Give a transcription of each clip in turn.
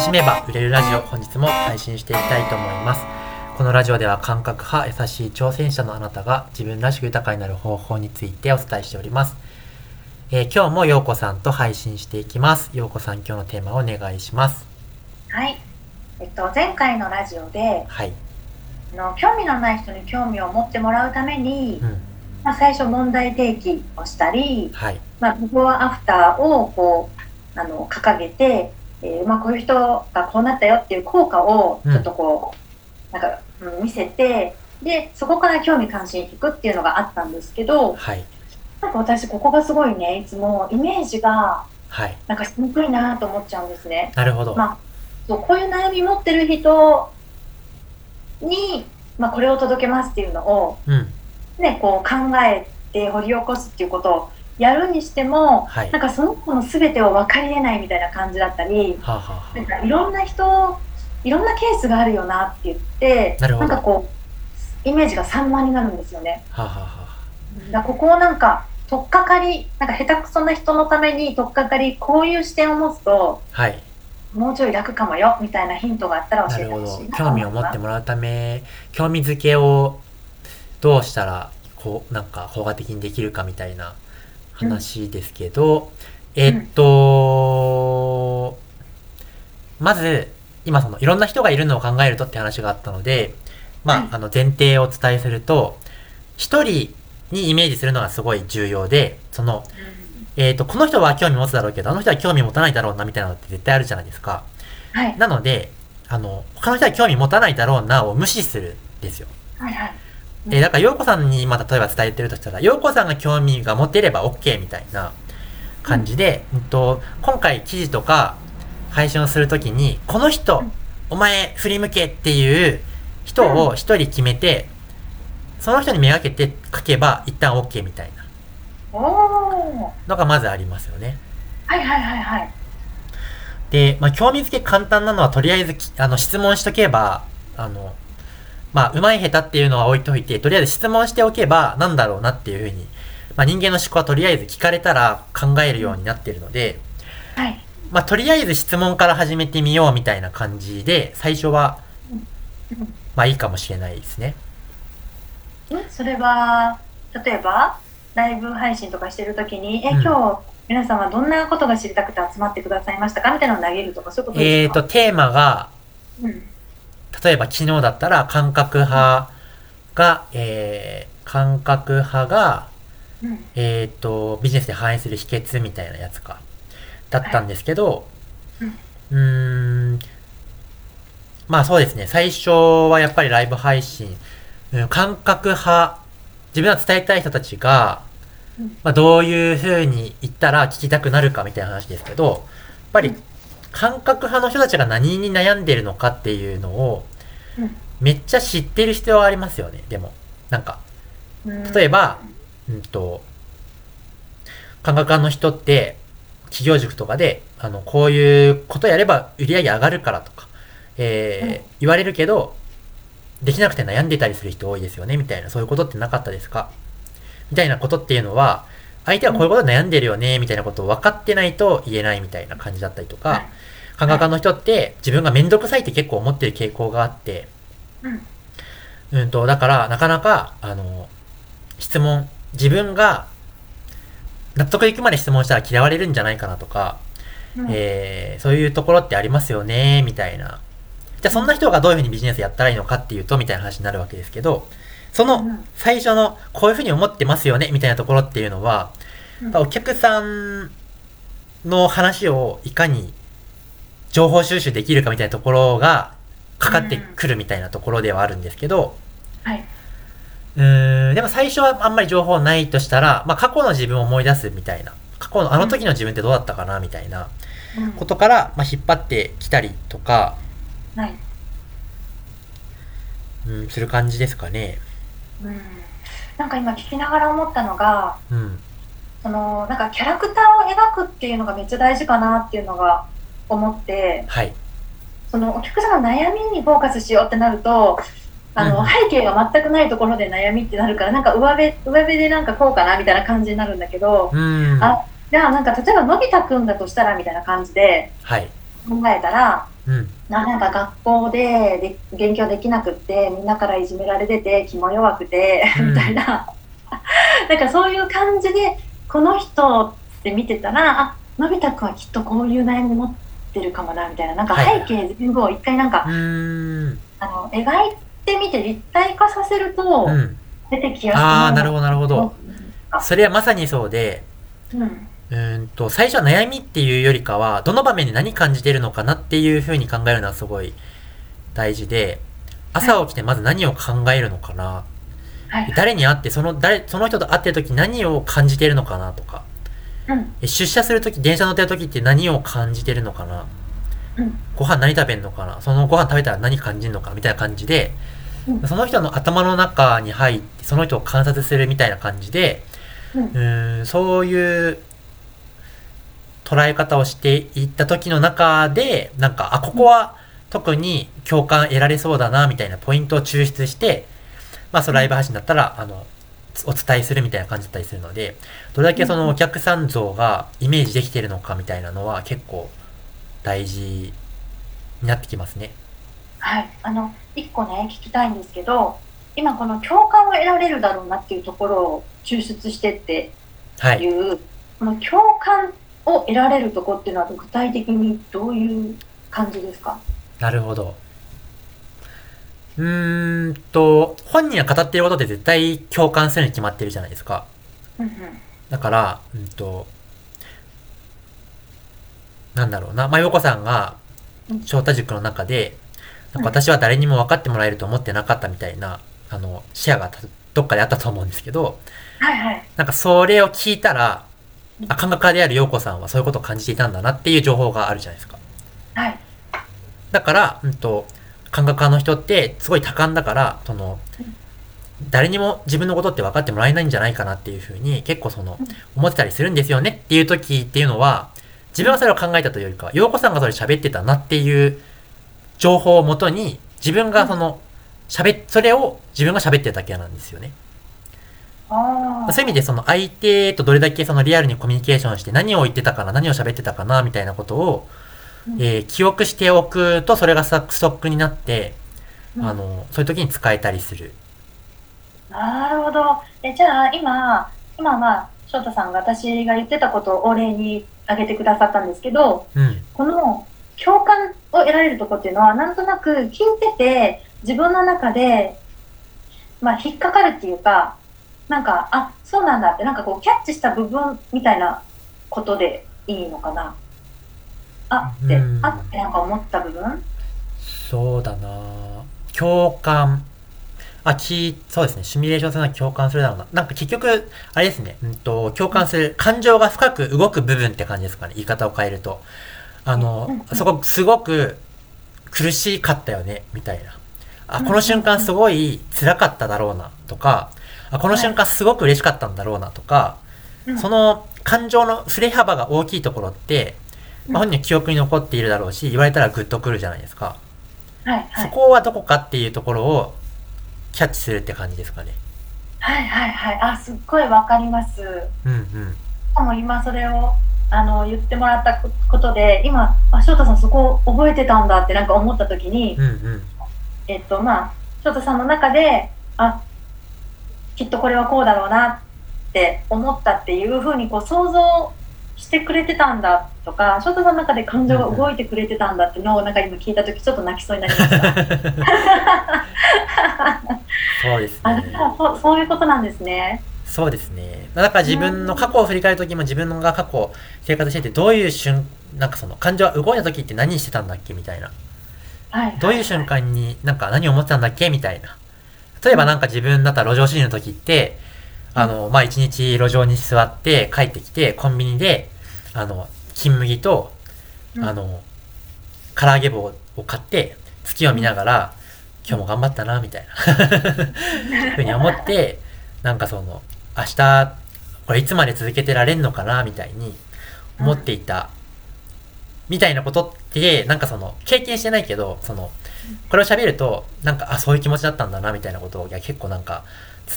しめば売れるラジオ本日も配信していきたいと思います。このラジオでは感覚派優しい挑戦者のあなたが自分らしく豊かになる方法についてお伝えしております、えー今日もようこさんと配信していきます。ようこさん今日のテーマをお願いします。はい。えっと、前回のラジオで、はい。あの興味のない人に興味を持ってもらうためにう、ん。まあ、最初問題提起をしたり、はい。まあ、ビフォーアフターをこう、あの、掲げて、えーまあ、こういう人がこうなったよっていう効果をちょっとこう、なんか、うん、見せて、で、そこから興味関心引くっていうのがあったんですけど、はい。なんか私ここがすごいね、いつもイメージがはい。なんかしにくいなと思っちゃうんですね。なるほど、まあそうこういう悩み持ってる人に、まあ、これを届けますっていうのを、うん。ね、こう考えて掘り起こすっていうことをやるにしても、はい。なんかその子の全てを分かり得ないみたいな感じだったりはあ、はあはなんかいろんな人いろんなケースがあるよなって言ってなんかこうイメージが散漫になるんですよね。あはあはだここをなんか取っかかりなんか下手くそな人のために取っかかりこういう視点を持つとあはい。もうちょい楽かもよみたいなヒントがあったら教えてほしいな興味を持ってもらうため興味づけをどうしたらこうなんか効果的にできるかみたいな話ですけど、えっと、まず今そのいろんな人がいるのを考えるとって話があったのでまあ,、はい。あの前提をお伝えすると一人にイメージするのがすごい重要でそのえっ、と、この人は興味持つだろうけど、あの人は興味持たないだろうな、みたいなのって絶対あるじゃないですか。はい。なので、あの、他の人は興味持たないだろうなを無視するんですよ。はいはいえーだから、洋子さんに今例えば伝えてるとしたら、洋子さんが興味が持てれば OK みたいな感じで、うん。と、今回記事とか配信をするときに、この人、うん。お前振り向けっていう人を一人決めて、その人にめがけて書けば一旦 OK みたいな。のがまずありますよね。はいはいはいはい。で、まあ、興味づけ簡単なのは、とりあえずき、あの、質問しとけば、あの、まあ、上手い下手っていうのは置いといて、とりあえず質問しておけば、なんだろうなっていうふうに、まあ、人間の思考はとりあえず聞かれたら考えるようになってるので、はい。まあ、とりあえず質問から始めてみようみたいな感じで、最初はうん、まあ、いいかもしれないですね。んそれは例えばライブ配信とかしてるときに、えうん。今日皆さんはどんなことが知りたくて集まってくださいましたか？みたいなのを投げるとかそういうことえですか？ーと、テーマが、うん例えば昨日だったら、感覚派が、えー、感覚派が、うん。えっ、と、ビジネスで反映する秘訣みたいなやつか。だったんですけど、うーん、まあそうですね。最初はやっぱりライブ配信、うん、感覚派、自分が伝えたい人たちが、うん。まあどういう風に言ったら聞きたくなるかみたいな話ですけど、やっぱりうん。感覚派の人たちが何に悩んでるのかっていうのを、うんめっちゃ知ってる必要はありますよね。でも、なんか、うん。例えば、うんと、感覚派の人って、企業塾とかで、あの、こういうことやれば売り上げ上がるからとか、えー言われるけど、できなくて悩んでたりする人多いですよね、みたいな、そういうことってなかったですか？みたいなことっていうのは、相手はこういうことで悩んでるよね、みたいなことを分かってないと言えないみたいな感じだったりとか、はい感覚派の人って自分がめんどくさいって結構思ってる傾向があって、うん。うんと、だから、なかなか、あの、質問、自分が、納得いくまで質問したら嫌われるんじゃないかなとか、うん。えー、そういうところってありますよね、みたいな。じゃあ、そんな人がどういうふうにビジネスやったらいいのかっていうと、みたいな話になるわけですけど、そのうん。最初の、こういうふうに思ってますよね、みたいなところっていうのは、お客さんの話をいかに情報収集できるかみたいなところがかかってくるみたいなところではあるんですけど、はい。うーん、でも最初はあんまり情報ないとしたら、まあ過去の自分を思い出すみたいな、過去のあの時の自分ってどうだったかなみたいなうんことから、まあ引っ張ってきたりとか、はい。うん、する感じですかね。うん。なんか今聞きながら思ったのが、うん。その、なんかキャラクターを描くっていうのがめっちゃ大事かなっていうのが思って、はい。そのお客さんの悩みにフォーカスしようってなると、あの、うん背景が全くないところで悩みってなるから、なんか上辺、上辺でなんかこうかなみたいな感じになるんだけど、うん。あじゃあなんか例えばのび太くんだとしたらみたいな感じではい。考えたら、うん。ななんか学校でで勉強できなくってみんなからいじめられてて気も弱くて、うんみたいな なんかそういう感じでこの人って見てたらあのび太くんはきっとこういう悩み持ってるかもなみたいな。なんかはい背景全部を一回なんか、うーん。あの描いてみて立体化させるとうん。出てきやすくああ、なるほほど、なるほど。ど、それはまさにそうで、うん、うーんと、最初は悩みっていうよりかは、どの場面で何感じてるのかなっていう風に考えるのはすごい大事で、朝起きてまず何を考えるのかな、はい、誰に会って、その誰、その人と会ってる時何を感じてるのかなとか、うん。え出社する時、電車乗ってる時って何を感じてるのかな？うん。ご飯何食べるのかな？そのご飯食べたら何感じるのかみたいな感じで、うん。その人の頭の中に入って、その人を観察するみたいな感じで、うん。んそういう捉え方をしていった時の中で、なんか、あ、ここは特に共感得られそうだな、みたいなポイントを抽出して、まあ、そのライブ配信だったら、あの、お伝えするみたいな感じだったりするので、どれだけそのお客さん像がイメージできてるのかみたいなのは結構大事になってきますね。はい、あの一個ね聞きたいんですけど今この共感を得られるだろうなっていうところを抽出してってはい。いう、この共感を得られるところっていうのは具体的にどういう感じですか？なるほど。うーんと、本人が語っていることって絶対共感するに決まってるじゃないですか。うんうんだから、うんと、なんだろうな。まあ、ヨコさんがうん、翔太塾の中で、なんか私は誰にも分かってもらえると思ってなかったみたいな、あの、シェアがたどっかであったと思うんですけど、はいはいなんかそれを聞いたら、あ、感覚家である陽子さんはそういうことを感じていたんだなっていう情報があるじゃないですか。はいだから、うんと、感覚家の人ってすごい多感だから、その、誰にも自分のことって分かってもらえないんじゃないかなっていうふうに結構そのうん。思ってたりするんですよねっていう時っていうのは自分がそれを考えたというよりかは陽子さんがそれ喋ってたなっていう情報をもとに自分がその喋っそれを自分が喋ってただけなんですよね。そういう意味でその相手とどれだけそのリアルにコミュニケーションして何を言ってたかな何を喋ってたかなみたいなことを、うんえー記憶しておくとそれがストックになって、うんあのそういう時に使えたりする。なるほどえじゃあ今今まあ翔太さんが私が言ってたことをお礼に挙げてくださったんですけどうん。この共感を得られるとこっていうのはなんとなく聞いてて自分の中で、まあ、引っかかるっていうかなんかあそうなんだってなんかこうキャッチした部分みたいなことでいいのかな？あってうんあってなんか思った部分？そうだな共感。あ、き、そうですね。シミュレーションするのは共感するだろうな。なんか結局、あれですね。うんと、共感する。感情が深く動く部分って感じですかね。言い方を変えると。あのそこ、すごく苦しかったよね。みたいな。あ、うんこの瞬間すごい辛かっただろうな。とか、あ、この瞬間すごく嬉しかったんだろうな。とか、うんその感情の振れ幅が大きいところって、まあ、うん本人の記憶に残っているだろうし、言われたらグッとくるじゃないですか。はいはいそこはどこかっていうところをキャッチするって感じですかね。はいはいはいあすっごいわかりますうんうん。しかも今それをあの言ってもらったことで今あ翔太さんそこ覚えてたんだってなんか思った時に、うんうん。えっとまあ翔太さんの中であきっとこれはこうだろうなって思ったっていうふうにこう想像してくれてたんだとか翔太さんの中で感情が動いてくれてたんだってのをなんか今聞いた時ちょっと泣きそうになりました。そうですねそうそういうことなんですね。そうですね。だから自分の過去を振り返るときも自分が過去生活しててどういう瞬、なんかその感情が動いたときって何してたんだっけみたいな。はい、どういう瞬間になんか何を思ってたんだっけみたいな。例えばなんか自分だったら路上主人の時って、あの、まあ、一日路上に座って帰ってきて、コンビニで、あの、金麦と、うん。あの、唐揚げ棒を買って、月を見ながら、今日も頑張ったな、みたいな。ふうに思って、なんかその、明日、これいつまで続けてられんのかな、みたいに思っていた、みたいなことって、なんかその、経験してないけど、その、これを喋ると、なんか、あ、そういう気持ちだったんだな、みたいなことを、いや、結構なんか、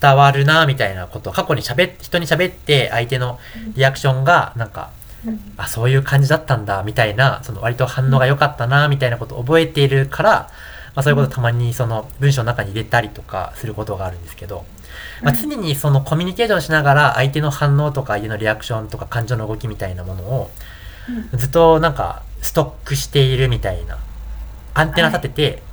伝わるな、みたいなことを過去に喋っ、人に喋って、相手のリアクションが、なんか、うん。あ、そういう感じだったんだ、みたいな、その割と反応が良かったな、みたいなことを覚えているから、まあそういうことたまにその文章の中に入れたりとかすることがあるんですけど、まあ、常にそのコミュニケーションしながら相手の反応とか相手のリアクションとか感情の動きみたいなものをうん。ずっとなんかストックしているみたいな、アンテナ立ててうん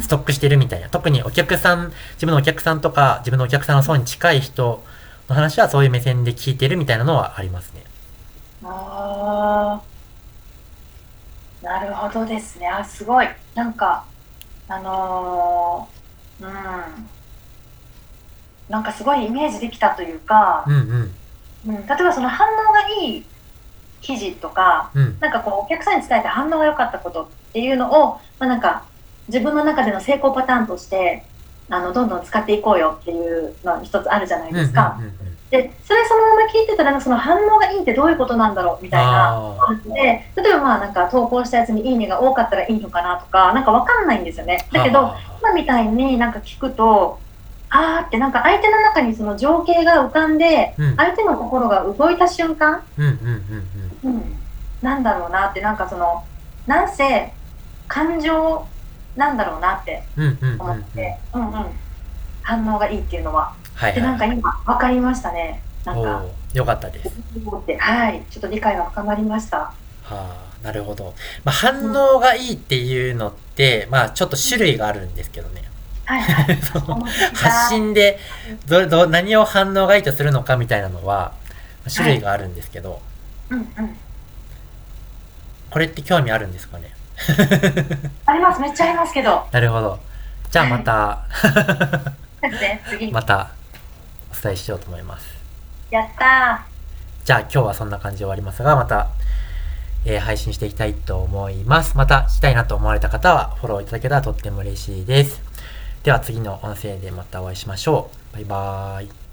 ストックしてるみたいな、特にお客さん、自分のお客さんとか自分のお客さんの層に近い人の話はそういう目線で聞いてるみたいなのはありますね。ああ、なるほどですね。あ、すごい。なんか、あのーうん。なんかすごいイメージできたというかう、んうん。うん、例えばその反応がいい記事とか、うん。なんかこうお客さんに伝えて反応が良かったことっていうのを、まあ、なんか自分の中での成功パターンとして、あの、どんどん使っていこうよっていうの一つあるじゃないですか。うんうんうんうんで、それそのまま聞いてたら、その反応がいいってどういうことなんだろうみたいな。あで、例えばまあなんか投稿したやつにいいねが多かったらいいのかなとか、なんかわかんないんですよね。ーだけど、あ今みたいになんか聞くと、あーってなんか相手の中にその情景が浮かんで、ーうん相手の心が動いた瞬間、うんうんうんうんうん、なんだろうなって、なんかその、なんせ感情なんだろうなってうんうんうんうん思って、うんうん、反応がいいっていうのは。で、はいはいなんか今わかりましたね。なんか、よかったです。はい、ちょっと理解が深まりました。はあ、なるほど。まあ、反応がいいっていうのって、まあ、ちょっと種類があるんですけどね。はいはい。その発信でどど何を反応がいいとするのかみたいなのは種類があるんですけど、うんうん。これって興味あるんですかね？あります、めっちゃありますけど。なるほど。じゃあまた。またお伝えしようと思います。やったじゃあ今日はそんな感じで終わりますが、また、えー配信していきたいと思います。また聞きたいなと思われた方はフォローいただけたらとっても嬉しいです。では次の音声でまたお会いしましょう。バイバーイ。